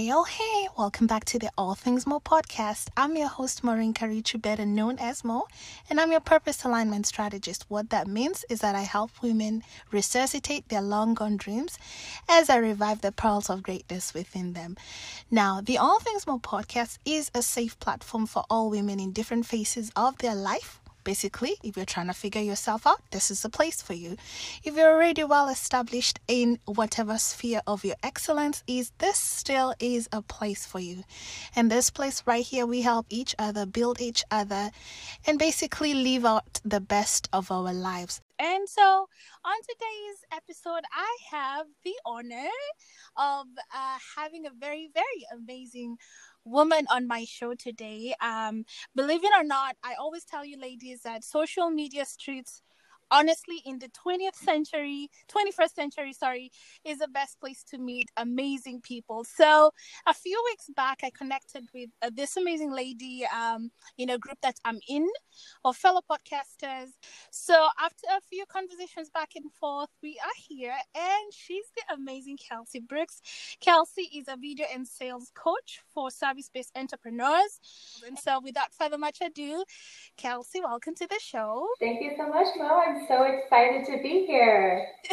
Hey, oh, hey, welcome back to the All Things Mo podcast. I'm your host, Maureen Karichu, better known as Mo, and I'm your purpose alignment strategist. What that means is that I help women resuscitate their long gone dreams as I revive the pearls of greatness within them. Now, the All Things Mo podcast is a safe platform for all women in different phases of their life Basically, if you're trying to figure yourself out, this is the place for you. If you're already well established in whatever sphere of your excellence is, this still is a place for you. And this place right here, we help each other, build each other, and basically live out the best of our lives. And so, on today's episode, I have the honor of uh, having a very, very amazing woman on my show today. Um, believe it or not, I always tell you, ladies, that social media streets honestly in the 20th century 21st century sorry is the best place to meet amazing people. So a few weeks back i connected with uh, this amazing lady um, in a group that i'm in of fellow podcasters. So after a few conversations back and forth we are here and she's the amazing kelsey brooks. Kelsey is a video and sales coach for service-based entrepreneurs. And so without further much ado kelsey welcome to the show. Thank you so much mo. I'm so excited to be here.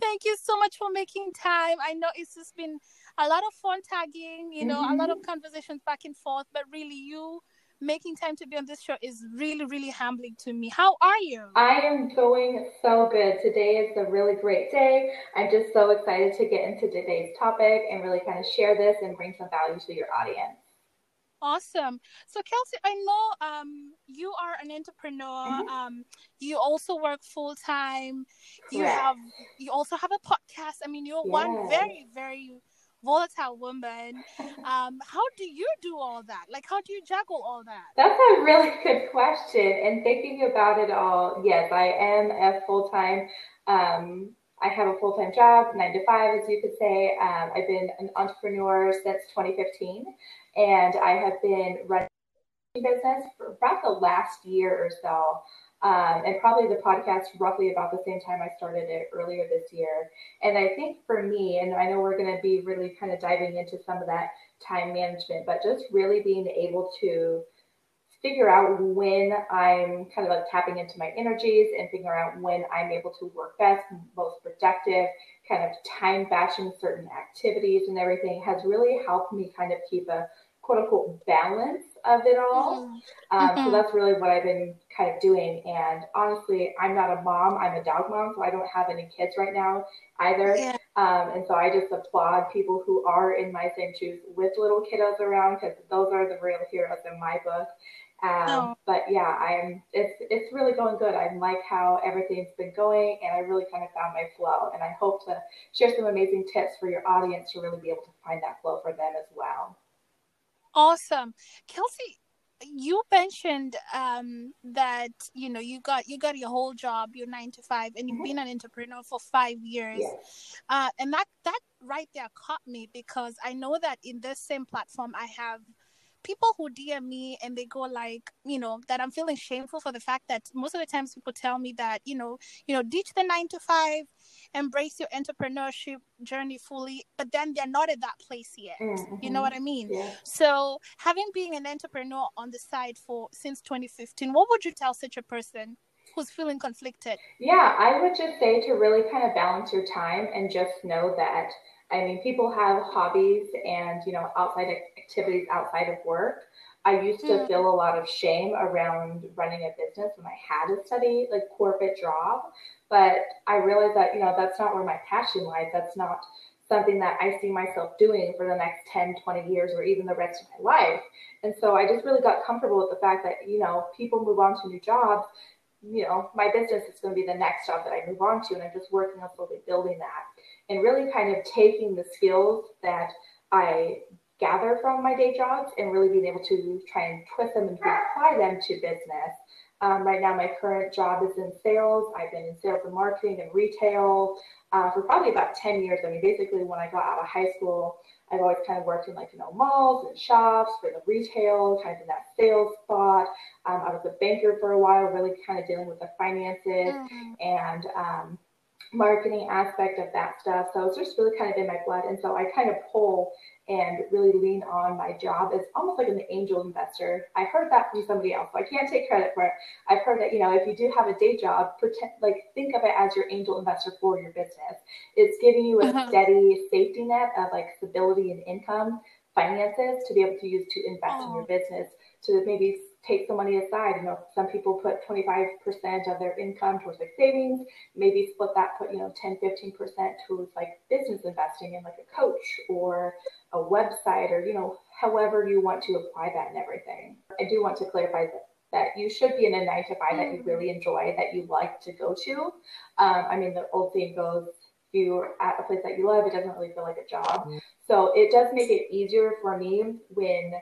Thank you so much for making time. I know it's just been a lot of fun tagging, you know, mm-hmm. a lot of mm-hmm. conversations back and forth, but really you making time to be on this show is really, really humbling to me. How are you? I am going so good. Today is a really great day. I'm just so excited to get into today's topic and really kind of share this and bring some value to your audience. Awesome. So Kelsey, I know um, you are an entrepreneur. Mm-hmm. Um, you also work full time. You have you also have a podcast. I mean, you're yes. one very very volatile woman. Um, how do you do all that? Like, how do you juggle all that? That's a really good question. And thinking about it all, yes, I am a full time. Um, I have a full time job, nine to five, as you could say. Um, I've been an entrepreneur since 2015 and I have been running business for about the last year or so. Um, and probably the podcast roughly about the same time I started it earlier this year. And I think for me, and I know we're going to be really kind of diving into some of that time management, but just really being able to figure out when I'm kind of like tapping into my energies and figure out when I'm able to work best, most productive, kind of time batching certain activities and everything has really helped me kind of keep a quote unquote balance of it all. Mm-hmm. Um, mm-hmm. So that's really what I've been kind of doing. And honestly, I'm not a mom, I'm a dog mom, so I don't have any kids right now either. Yeah. Um, and so I just applaud people who are in my same shoes with little kiddos around because those are the real heroes in my book. Um, oh. But yeah, I'm it's it's really going good. I like how everything's been going, and I really kind of found my flow. And I hope to share some amazing tips for your audience to really be able to find that flow for them as well. Awesome. Kelsey, you mentioned um, that you know you got you got your whole job, your nine to five, and you've mm-hmm. been an entrepreneur for five years, yes. uh, and that that right there caught me because I know that in this same platform I have people who DM me and they go like, you know, that I'm feeling shameful for the fact that most of the times people tell me that, you know, you know, ditch the nine to five, embrace your entrepreneurship journey fully, but then they're not at that place yet. Mm-hmm. You know what I mean? Yeah. So having been an entrepreneur on the side for since 2015, what would you tell such a person? who's feeling conflicted? Yeah, I would just say to really kind of balance your time and just know that I mean, people have hobbies and, you know, outside activities outside of work. I used to mm. feel a lot of shame around running a business when I had a steady, like, corporate job. But I realized that, you know, that's not where my passion lies. That's not something that I see myself doing for the next 10, 20 years or even the rest of my life. And so I just really got comfortable with the fact that, you know, people move on to new jobs. You know, my business is going to be the next job that I move on to. And I'm just working on slowly building that and really kind of taking the skills that I gather from my day jobs and really being able to try and twist them and apply them to business. Um, right now, my current job is in sales. I've been in sales and marketing and retail uh, for probably about 10 years. I mean, basically, when I got out of high school, I've always kind of worked in like, you know, malls and shops for the retail, kind of in that sales spot. Um, I was a banker for a while, really kind of dealing with the finances. Mm-hmm. And um, marketing aspect of that stuff. So it's just really kind of in my blood. And so I kind of pull and really lean on my job as almost like an angel investor. I heard that from somebody else, so I can't take credit for it. I've heard that, you know, if you do have a day job, pretend like think of it as your angel investor for your business. It's giving you a uh-huh. steady safety net of like stability and income, finances to be able to use to invest oh. in your business to maybe take some money aside. You know, some people put 25% of their income towards like savings, maybe split that, put, you know, 10, 15% towards like business investing in like a coach or a website or, you know, however you want to apply that and everything. I do want to clarify that that you should be in a nine to five that you really enjoy, that you like to go to. Um, I mean, the old saying goes, if you're at a place that you love, it doesn't really feel like a job. Mm-hmm. So it does make it easier for me when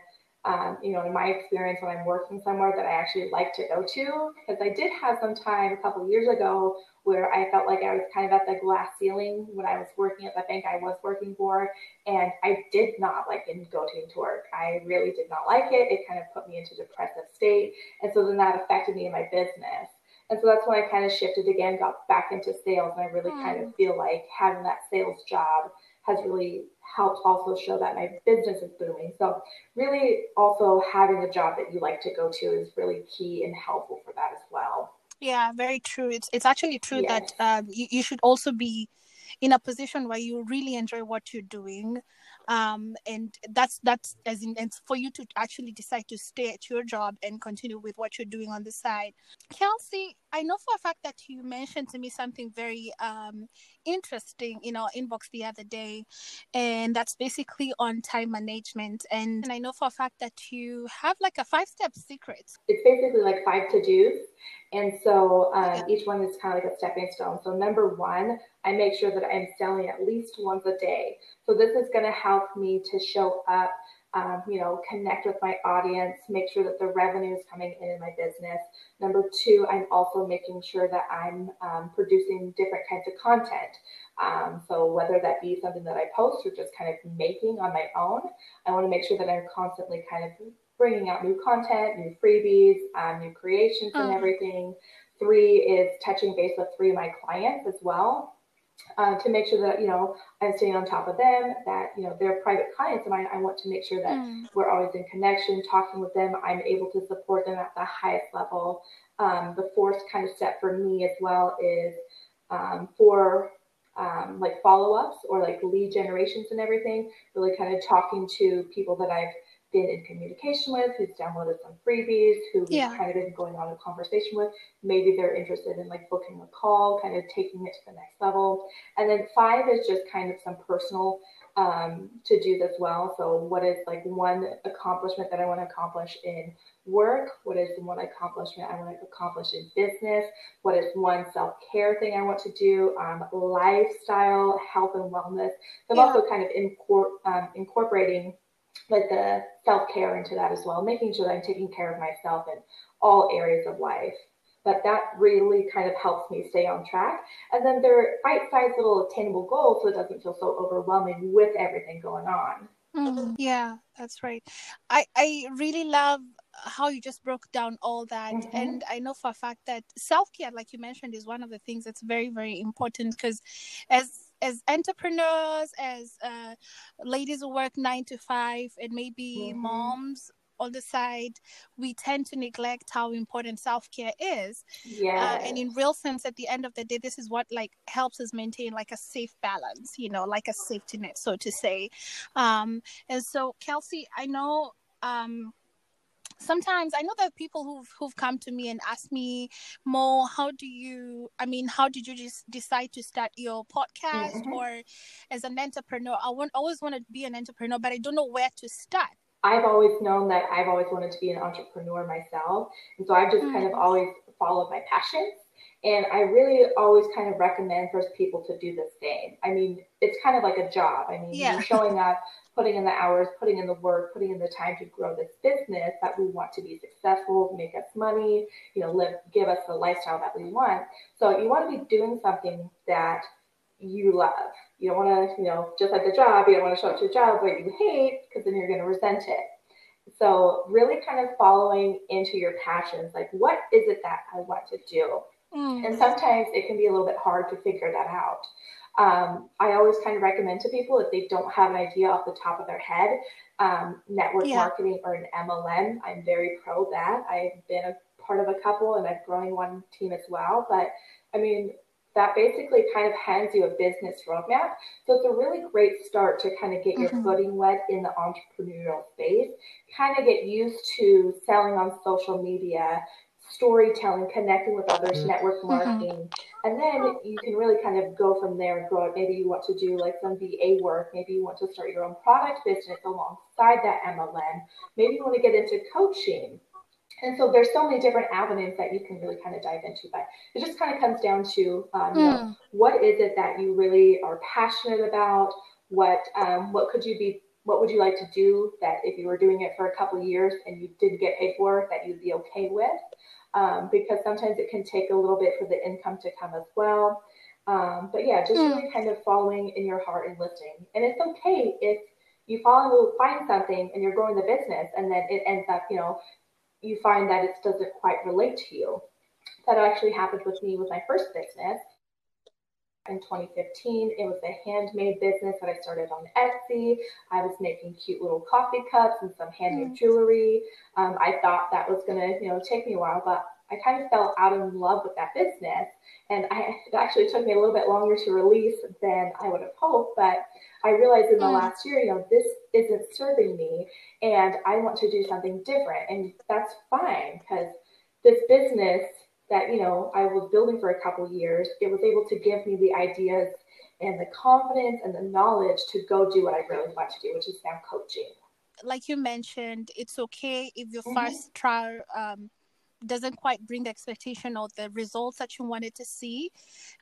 um, you know, in my experience when I'm working somewhere that I actually like to go to, because I did have some time a couple years ago where I felt like I was kind of at the glass ceiling when I was working at the bank I was working for, and I did not like going to work. I really did not like it. It kind of put me into depressive state, and so then that affected me in my business. And so that's when I kind of shifted again, got back into sales, and I really mm. kind of hmm. feel like having that sales job has really helped also show that my business is booming. So really also having a job that you like to go to is really key and helpful for that as well. Yeah, very true. It's it's actually true yes. that um, you, you should also be in a position where you really enjoy what you're doing um, and that's that's as in it's for you to actually decide to stay at your job and continue with what you're doing on the side. Kelsey i know for a fact that you mentioned to me something very um, interesting in our inbox the other day and that's basically on time management. And, and i know for a fact that you have like a five step secret. It's basically like five to dos and so um, each one is kind of like a stepping stone so number one i make sure that i'm selling at least once a day so this is going to help me to show up, um, you know, connect with my audience, make sure that the revenue is coming in in my business. Number two, I'm also making sure that I'm um, producing different kinds of content. Um, so whether that be something that I post or just kind of making on my own, I want to make sure that I'm constantly kind of bringing out new content, new freebies, um, new creations, and mm. everything. Three is touching base with three of my clients as well uh, to make sure that you know I'm staying on top of them, that you know they're private clients, and I, I want to make sure that mm. we're always in connection, talking with them. I'm able to support them at the highest level. Um, the fourth kind of step for me as well is um, for um, like follow ups or like lead generations and everything. Really kind of talking to people that I've been in communication with, who's downloaded some freebies, who we've kind of been going on a conversation with. Maybe they're interested in like booking a call, kind of taking it to the next level. And then five is just kind of some personal um, to do as well. So, what is like one accomplishment that I want to accomplish in work? What is one accomplishment I want to accomplish in business? What is one self care thing I want to do? Um, lifestyle, health, and wellness. So, I'm yeah. also kind of incor- um, incorporating like the self care into that as well, making sure that I'm taking care of myself in all areas of life. But that really kind of helps me stay on track. And then there are bite sized little attainable goals so it doesn't feel so overwhelming with everything going on. Mm, yeah, that's right. I, I really love how you just broke down all that. Mm-hmm. And I know for a fact that self care, like you mentioned, is one of the things that's very, very important because as as entrepreneurs, as uh, ladies who work nine to five, and maybe mm-hmm. moms on the side, we tend to neglect how important self care is. Yeah. Uh, and in real sense, at the end of the day, this is what like helps us maintain like a safe balance, you know, like a safety net, so to say. Um, and so, Kelsey, I know um, sometimes I know that people who've who've come to me and asked me more, how do you I mean, how did you just decide to start your podcast mm-hmm. or as an entrepreneur? I want always want to be an entrepreneur, but I don't know where to start. I've always known that I've always wanted to be an entrepreneur myself. And so I've just mm-hmm. kind of mm. always followed my passions. And I really always kind of recommend for people to do the same. I mean, it's kind of like a job. I mean, yeah. you're showing up, putting in the hours, putting in the work, putting in the time to grow this business that we want to be successful, make us money, you know, live, give us the lifestyle that we want. So you want to be doing something that you love. You don't want to, you know, just like the job, you don't want to show up to a job that you hate because then you're going to resent it. So really kind of following into your passions, like what is it that I want to do? Mm. And sometimes it can be a little bit hard to figure that out. Um, I always kind of recommend to people if they don't have an idea off the top of their head, um, network yeah. marketing or an MLM. I'm very pro that. I've been a part of a couple and I've grown one team as well. But I mean, that basically kind of hands you a business roadmap. So it's a really great start to kind of get your mm-hmm. footing wet in the entrepreneurial space, kind of get used to selling on social media, storytelling, connecting with others, mm-hmm. network marketing. Mm-hmm. And then you can really kind of go from there and grow it. Maybe you want to do like some VA work. Maybe you want to start your own product business alongside that MLM. Maybe you want to get into coaching. And so there's so many different avenues that you can really kind of dive into, but it just kind of comes down to um, you know, hmm. what is it that you really are passionate about? What um, what could you be? What would you like to do that if you were doing it for a couple of years and you didn't get paid for it, that you'd be okay with? Um, because sometimes it can take a little bit for the income to come as well. Um, but yeah, just mm. really kind of following in your heart and listening. And it's okay if you follow find something and you're growing the business and then it ends up, you know, you find that it doesn't quite relate to you. That actually happened with me with my first business. In 2015, it was a handmade business that I started on Etsy. I was making cute little coffee cups and some handmade mm. jewelry. Um, I thought that was gonna, you know, take me a while, but I kind of fell out of love with that business. And I, it actually took me a little bit longer to release than I would have hoped. But I realized in the mm. last year, you know, this isn't serving me and I want to do something different. And that's fine because this business that, you know, I was building for a couple years, it was able to give me the ideas and the confidence and the knowledge to go do what I really want to do, which is now coaching. Like you mentioned, it's okay if your mm-hmm. first trial um, doesn't quite bring the expectation or the results that you wanted to see.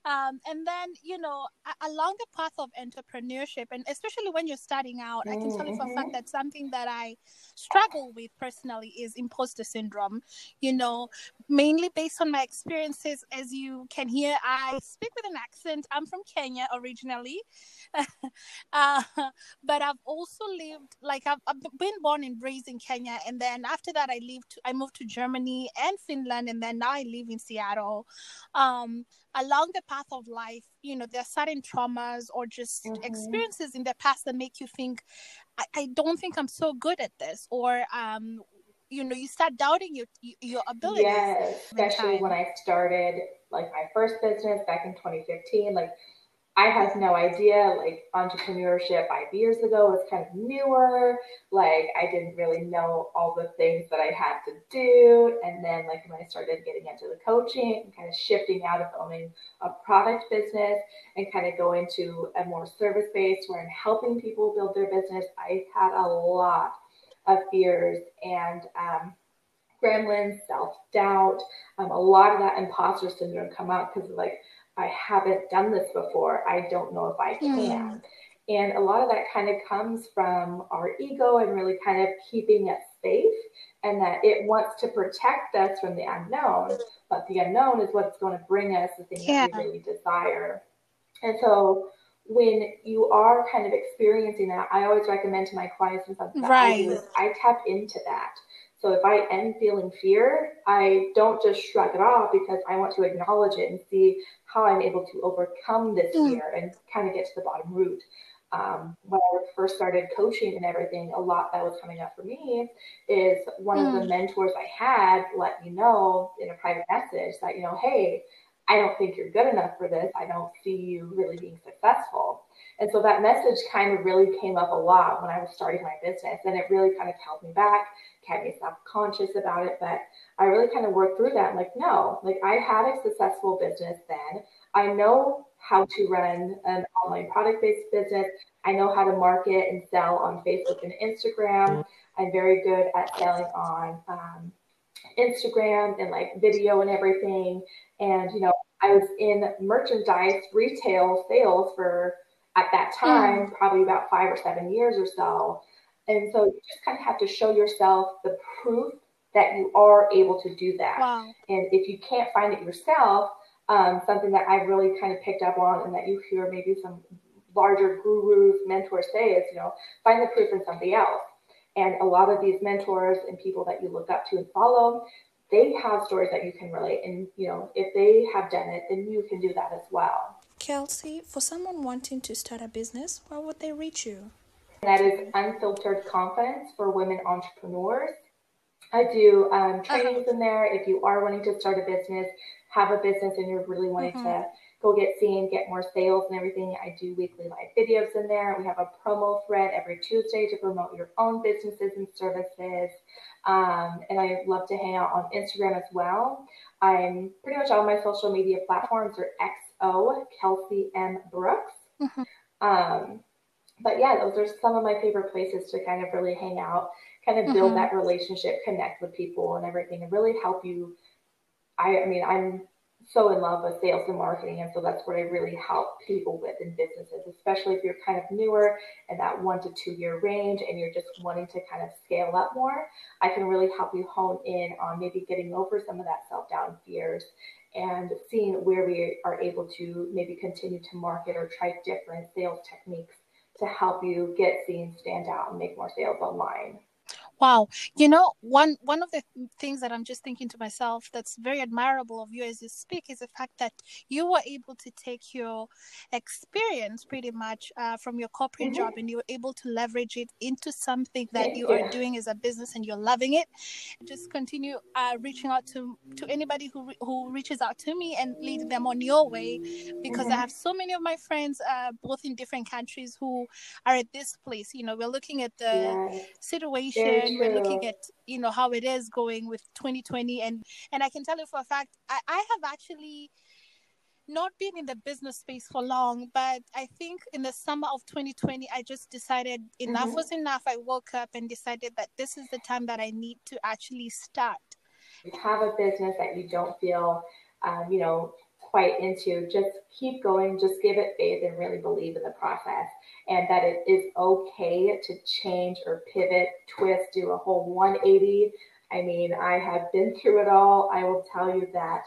Um, and then you know along the path of entrepreneurship and especially when you're starting out i can tell you for a fact mm-hmm. that something that i struggle with personally is imposter syndrome you know mainly based on my experiences. As you can hear i speak with an accent. I'm from kenya originally. Uh, but i've also lived like I've, I've, been born and raised in kenya. And then after that i lived i moved to germany. And finland and then now i live in seattle um, along the path of life you know there are certain traumas or just mm-hmm. experiences in the past that make you think I, I don't think i'm so good at this or um, you know you start doubting your your abilities yes especially when i started like my first business back in 2015 like I had no idea, like entrepreneurship five years ago was kind of newer. Like I didn't really know all the things that I had to do. And then like when I started getting into the coaching and kind of shifting out of owning a product business and kind of going to a more service based where I'm helping people build their business, I had a lot of fears and um, gremlins, self doubt, um, a lot of that imposter syndrome come out because like I haven't done this before. I don't know if I can. Mm. And a lot of that kind of comes from our ego and really kind of keeping it safe and that it wants to protect us from the unknown, but the unknown is what's going to bring us the things yeah. that we really desire. And so when you are kind of experiencing that, I always recommend to my clients and something that right. I do is I tap into that. So if I am feeling fear, I don't just shrug it off because I want to acknowledge it and see how I'm able to overcome this mm. fear and kind of get to the bottom root. Um, when I first started coaching and everything, a lot that was coming up for me is one mm. of the mm. mentors I had let me know in a private message that, you know, hey, I don't think you're good enough for this. I don't see you really being successful. And so that message kind of really came up a lot when I was starting my business, and it really kind of held me back, me self-conscious about it. But I really kind of worked through that. I'm like, no, like I had a successful business then. I know how to run an online product-based business. I know how to market and sell on Facebook and Instagram. I'm very good at selling on um, Instagram and like video and everything. And you know, I was in merchandise retail sales for at that hmm. time, mm. probably about five or seven years or so. And so you just kind of have to show yourself the proof that you are able to do that. Wow. And if you can't find it yourself, um, something that I've really kind of picked up on and that you hear maybe some larger gurus, mentors say is, you know, find the proof in somebody else. And a lot of these mentors and people that you look up to and follow, they have stories that you can relate. And, you know, if they have done it, then you can do that as well. Kelsey, for someone wanting to start a business, where would they reach you? That is Unfiltered Confidence for Women Entrepreneurs. I do um, trainings in there. If you are wanting to start a business, have a business, and you're really wanting mm-hmm. to go get seen, get more sales and everything, I do weekly live videos in there. We have a promo thread every Tuesday to promote your own businesses and services. Um, and I love to hang out on Instagram as well. I'm pretty much all my social media platforms are XO Kelsey M Brooks. Mm-hmm. Um, but yeah, those are some of my favorite places to kind of really hang out, kind of build mm-hmm. that relationship, connect with people and everything, and really help you. I, I mean, I'm so in love with sales and marketing. And so that's what I really help people with in businesses, especially if you're kind of newer in that one to two year range and you're just wanting to kind of scale up more. I can really help you hone in on maybe getting over some of that self doubt and fears and seeing where we are able to maybe continue to market or try different sales techniques to help you get seen, stand out, and make more sales online. Wow. You know, one one of the things that I'm just thinking to myself that's very admirable of you as you speak is the fact that you were able to take your experience pretty much uh, from your corporate mm-hmm. job and you were able to leverage it into something that you are doing as a business and you're loving it. Just continue uh, reaching out to to anybody who who reaches out to me and lead them on your way because mm-hmm. I have so many of my friends uh, both in different countries who are at this place. You know, we're looking at the situation we're looking at you know how it is going with 2020 and and i can tell you for a fact i, I have actually not been in the business space for long, but I think in the summer of 2020, I just decided enough mm-hmm. was enough. I woke up and decided that this is the time that I need to actually start. Have a business that you don't feel, um, you know, quite into, just keep going, just give it faith and really believe in the process and that it is okay to change or pivot, twist, do a whole 180. I mean, I have been through it all. I will tell you that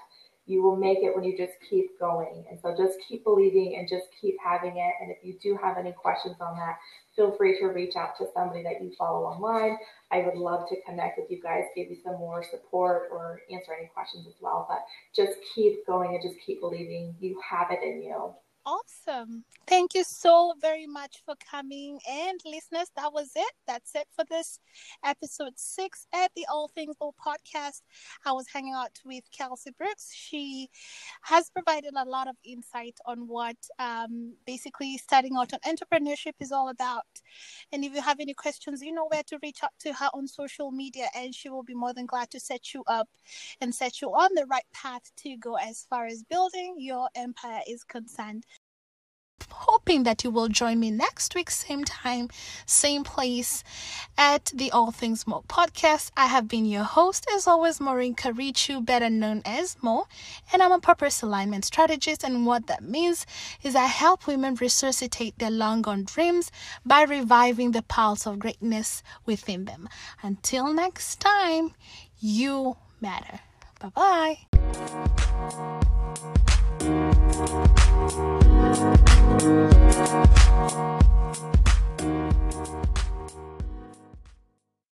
you will make it when you just keep going. And so just keep believing and just keep having it. And if you do have any questions on that, feel free to reach out to somebody that you follow online. I would love to connect with you guys, give you some more support or answer any questions as well. But just keep going and just keep believing you have it in you. Awesome. Thank you so very much for coming. And listeners, that was it. That's it for this episode six at the All Things Mo podcast. I was hanging out with Kelsey Brooks. She has provided a lot of insight on what um, basically starting out on entrepreneurship is all about. And if you have any questions, you know where to reach out to her on social media, and she will be more than glad to set you up and set you on the right path to go as far as building your empire is concerned hoping that you will join me next week, same time, same place at the All Things Mo podcast. I have been your host, as always, Maureen Karichu, better known as Mo, and I'm a purpose alignment strategist. And what that means is I help women resuscitate their long gone dreams by reviving the pulse of greatness within them. Until next time, you matter. Bye bye.